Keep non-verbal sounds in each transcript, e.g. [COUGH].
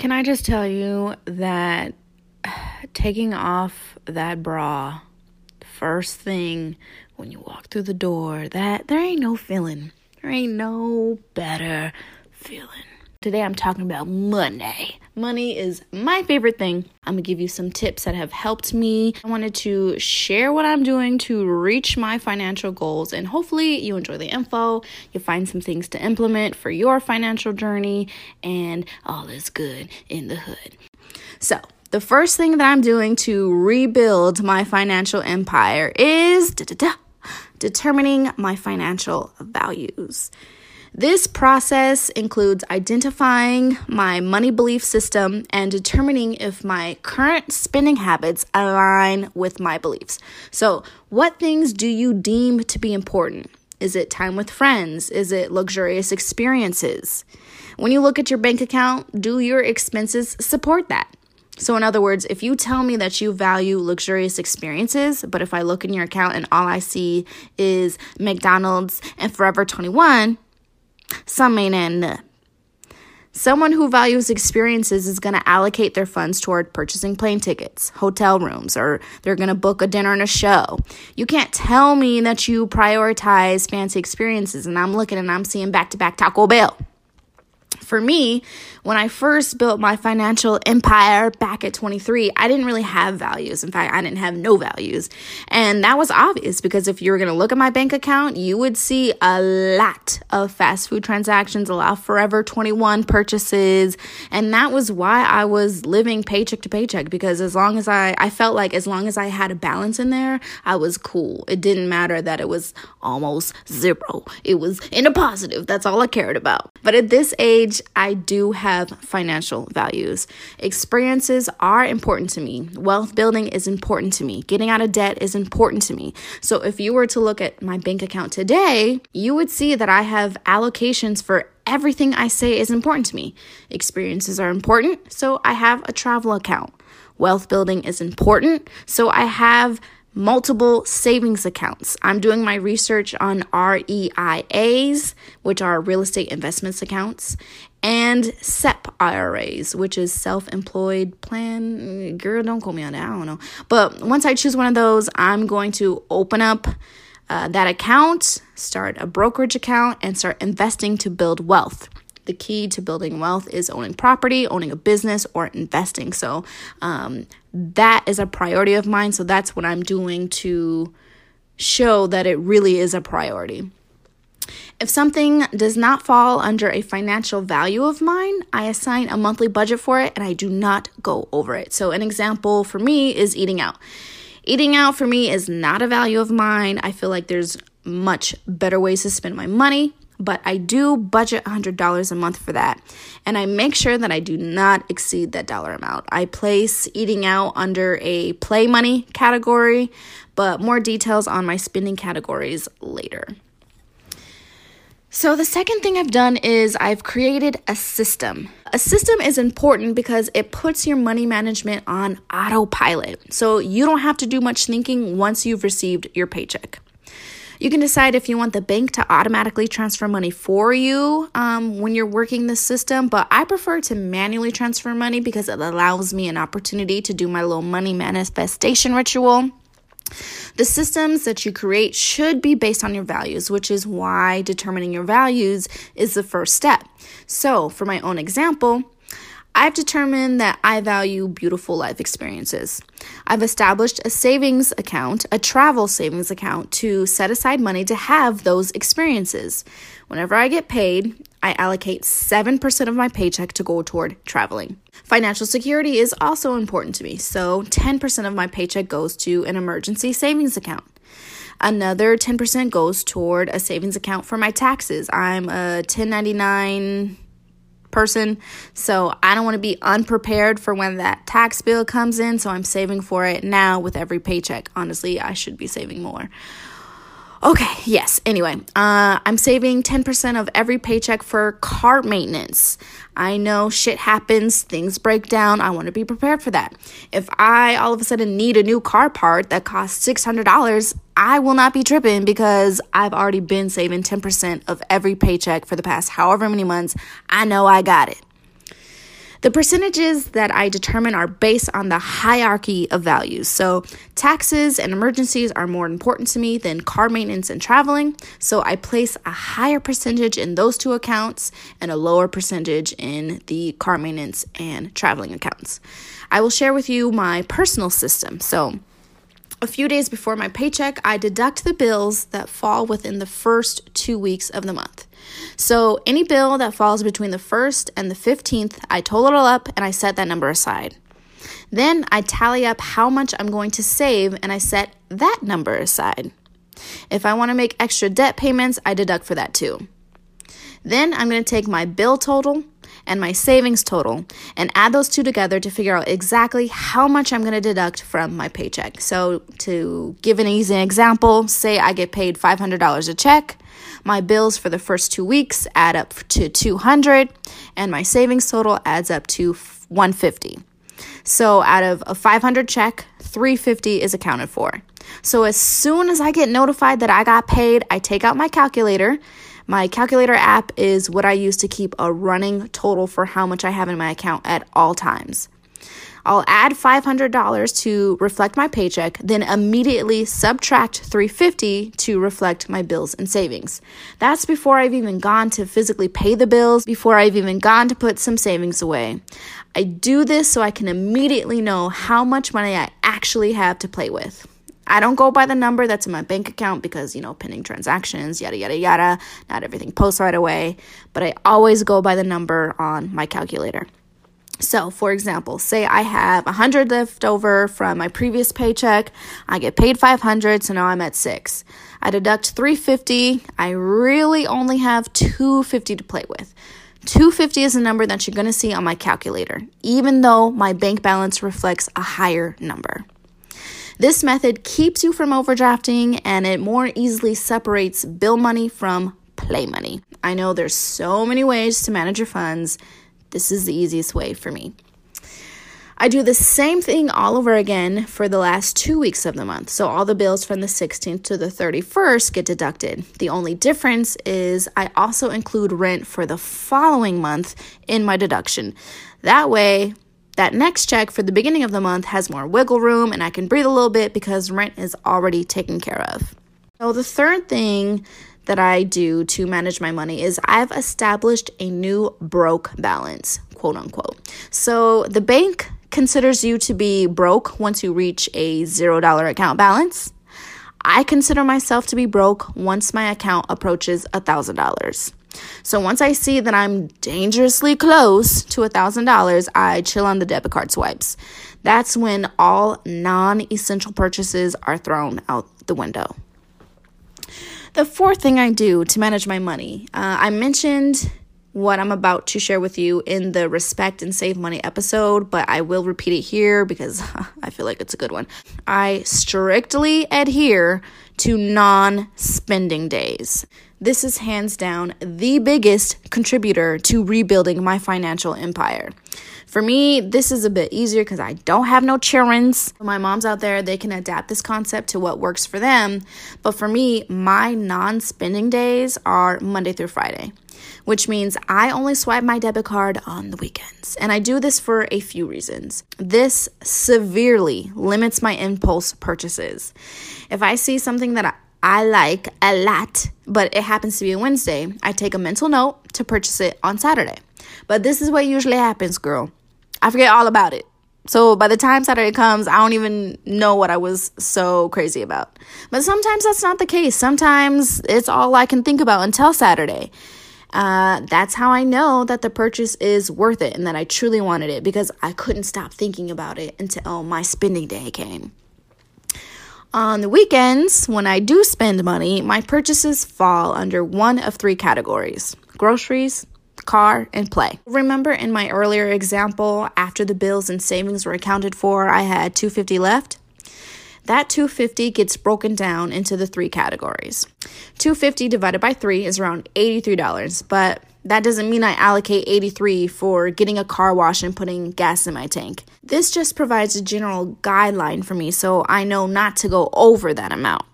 Can I just tell you that taking off that bra first thing when you walk through the door, that there ain't no feeling. There ain't no better feeling. Today I'm talking about money. Money is my favorite thing. I'm gonna give you some tips that have helped me. I wanted to share what I'm doing to reach my financial goals, and hopefully, you enjoy the info. You find some things to implement for your financial journey, and all is good in the hood. So, the first thing that I'm doing to rebuild my financial empire is determining my financial values. This process includes identifying my money belief system and determining if my current spending habits align with my beliefs. So, what things do you deem to be important? Is it time with friends? Is it luxurious experiences? When you look at your bank account, do your expenses support that? So, in other words, if you tell me that you value luxurious experiences, but if I look in your account and all I see is McDonald's and Forever 21, some ain't in Someone who values experiences is going to allocate their funds toward purchasing plane tickets, hotel rooms, or they're going to book a dinner and a show. You can't tell me that you prioritize fancy experiences, and I'm looking and I'm seeing back to back Taco Bell. For me, when I first built my financial empire back at 23, I didn't really have values. In fact, I didn't have no values. And that was obvious because if you were going to look at my bank account, you would see a lot of fast food transactions, a lot of Forever 21 purchases. And that was why I was living paycheck to paycheck because as long as I, I felt like as long as I had a balance in there, I was cool. It didn't matter that it was almost zero, it was in a positive. That's all I cared about. But at this age, I do have financial values. Experiences are important to me. Wealth building is important to me. Getting out of debt is important to me. So if you were to look at my bank account today, you would see that I have allocations for everything I say is important to me. Experiences are important, so I have a travel account. Wealth building is important, so I have multiple savings accounts. I'm doing my research on REIAs, which are real estate investments accounts, and SEP IRAs, which is self employed plan. Girl, don't call me on that. I don't know. But once I choose one of those, I'm going to open up uh, that account, start a brokerage account, and start investing to build wealth the key to building wealth is owning property, owning a business, or investing. So um, that is a priority of mine. So that's what I'm doing to show that it really is a priority. If something does not fall under a financial value of mine, I assign a monthly budget for it and I do not go over it. So, an example for me is eating out. Eating out for me is not a value of mine. I feel like there's much better ways to spend my money but I do budget $100 a month for that. And I make sure that I do not exceed that dollar amount. I place eating out under a play money category, but more details on my spending categories later. So, the second thing I've done is I've created a system. A system is important because it puts your money management on autopilot. So, you don't have to do much thinking once you've received your paycheck. You can decide if you want the bank to automatically transfer money for you um, when you're working the system, but I prefer to manually transfer money because it allows me an opportunity to do my little money manifestation ritual. The systems that you create should be based on your values, which is why determining your values is the first step. So, for my own example, I've determined that I value beautiful life experiences. I've established a savings account, a travel savings account, to set aside money to have those experiences. Whenever I get paid, I allocate 7% of my paycheck to go toward traveling. Financial security is also important to me, so 10% of my paycheck goes to an emergency savings account. Another 10% goes toward a savings account for my taxes. I'm a 1099 person. So I don't want to be unprepared for when that tax bill comes in. So I'm saving for it now with every paycheck. Honestly, I should be saving more. Okay, yes. Anyway, uh, I'm saving 10% of every paycheck for car maintenance. I know shit happens, things break down. I want to be prepared for that. If I all of a sudden need a new car part that costs $600, I will not be tripping because I've already been saving 10% of every paycheck for the past however many months. I know I got it. The percentages that I determine are based on the hierarchy of values. So, taxes and emergencies are more important to me than car maintenance and traveling. So, I place a higher percentage in those two accounts and a lower percentage in the car maintenance and traveling accounts. I will share with you my personal system. So, a few days before my paycheck, I deduct the bills that fall within the first two weeks of the month. So, any bill that falls between the 1st and the 15th, I total it up and I set that number aside. Then I tally up how much I'm going to save and I set that number aside. If I want to make extra debt payments, I deduct for that too. Then I'm going to take my bill total and my savings total and add those two together to figure out exactly how much I'm going to deduct from my paycheck. So, to give an easy example, say I get paid $500 a check, my bills for the first 2 weeks add up to 200 and my savings total adds up to 150. So, out of a 500 check, 350 is accounted for. So, as soon as I get notified that I got paid, I take out my calculator my calculator app is what I use to keep a running total for how much I have in my account at all times. I'll add $500 to reflect my paycheck, then immediately subtract 350 to reflect my bills and savings. That's before I've even gone to physically pay the bills, before I've even gone to put some savings away. I do this so I can immediately know how much money I actually have to play with. I don't go by the number that's in my bank account because, you know, pending transactions, yada, yada, yada. Not everything posts right away, but I always go by the number on my calculator. So, for example, say I have 100 left over from my previous paycheck. I get paid 500, so now I'm at 6. I deduct 350. I really only have 250 to play with. 250 is a number that you're going to see on my calculator, even though my bank balance reflects a higher number. This method keeps you from overdrafting and it more easily separates bill money from play money. I know there's so many ways to manage your funds. This is the easiest way for me. I do the same thing all over again for the last two weeks of the month. So all the bills from the 16th to the 31st get deducted. The only difference is I also include rent for the following month in my deduction. That way, that next check for the beginning of the month has more wiggle room and I can breathe a little bit because rent is already taken care of. So, the third thing that I do to manage my money is I've established a new broke balance, quote unquote. So, the bank considers you to be broke once you reach a $0 account balance. I consider myself to be broke once my account approaches a $1,000. So once I see that I'm dangerously close to $1,000, I chill on the debit card swipes. That's when all non essential purchases are thrown out the window. The fourth thing I do to manage my money, uh, I mentioned what I'm about to share with you in the Respect and Save Money episode, but I will repeat it here because [LAUGHS] I feel like it's a good one. I strictly adhere to non spending days. This is hands down the biggest contributor to rebuilding my financial empire. For me, this is a bit easier because I don't have no childrens. My moms out there, they can adapt this concept to what works for them. But for me, my non spending days are Monday through Friday, which means I only swipe my debit card on the weekends. And I do this for a few reasons. This severely limits my impulse purchases. If I see something that I like a lot, but it happens to be a Wednesday, I take a mental note to purchase it on Saturday. But this is what usually happens, girl. I forget all about it. So by the time Saturday comes, I don't even know what I was so crazy about. But sometimes that's not the case. Sometimes it's all I can think about until Saturday. Uh, that's how I know that the purchase is worth it and that I truly wanted it because I couldn't stop thinking about it until my spending day came. On the weekends, when I do spend money, my purchases fall under one of three categories groceries, car, and play. Remember in my earlier example, after the bills and savings were accounted for, I had 250 left? That 250 gets broken down into the three categories. 250 divided by 3 is around $83, but that doesn't mean I allocate 83 for getting a car wash and putting gas in my tank. This just provides a general guideline for me so I know not to go over that amount.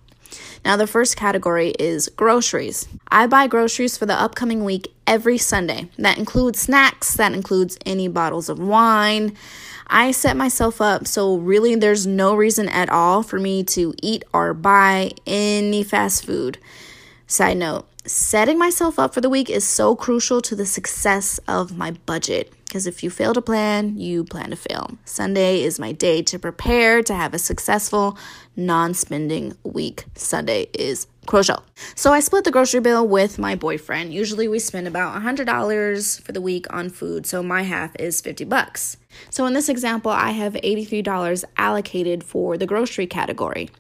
Now, the first category is groceries. I buy groceries for the upcoming week every Sunday. That includes snacks, that includes any bottles of wine. I set myself up so really there's no reason at all for me to eat or buy any fast food. Side note, setting myself up for the week is so crucial to the success of my budget. Because if you fail to plan, you plan to fail. Sunday is my day to prepare to have a successful, non spending week. Sunday is crucial. So I split the grocery bill with my boyfriend. Usually we spend about $100 for the week on food, so my half is 50 bucks. So in this example, I have $83 allocated for the grocery category.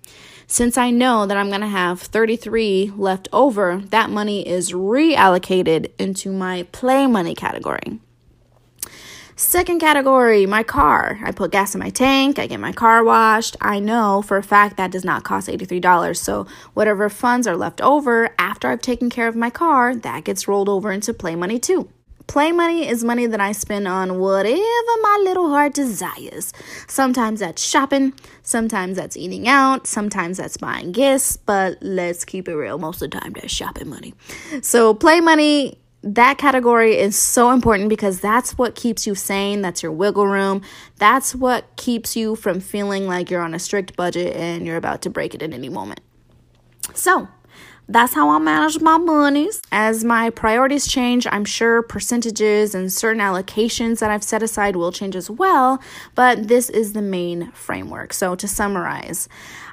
Since I know that I'm going to have 33 left over, that money is reallocated into my play money category. Second category, my car. I put gas in my tank, I get my car washed. I know for a fact that does not cost $83. So, whatever funds are left over after I've taken care of my car, that gets rolled over into play money too. Play money is money that I spend on whatever my little heart desires. Sometimes that's shopping, sometimes that's eating out, sometimes that's buying gifts, but let's keep it real. Most of the time, that's shopping money. So, play money that category is so important because that's what keeps you sane. That's your wiggle room. That's what keeps you from feeling like you're on a strict budget and you're about to break it at any moment. So, that's how I manage my monies. As my priorities change, I'm sure percentages and certain allocations that I've set aside will change as well, but this is the main framework. So, to summarize,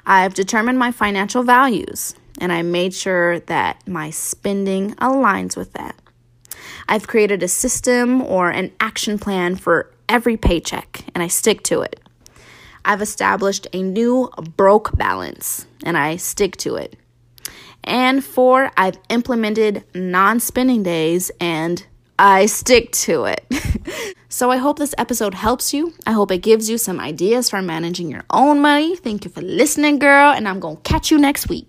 I've determined my financial values and I made sure that my spending aligns with that. I've created a system or an action plan for every paycheck and I stick to it. I've established a new broke balance and I stick to it. And four, I've implemented non spending days and I stick to it. [LAUGHS] so I hope this episode helps you. I hope it gives you some ideas for managing your own money. Thank you for listening, girl, and I'm going to catch you next week.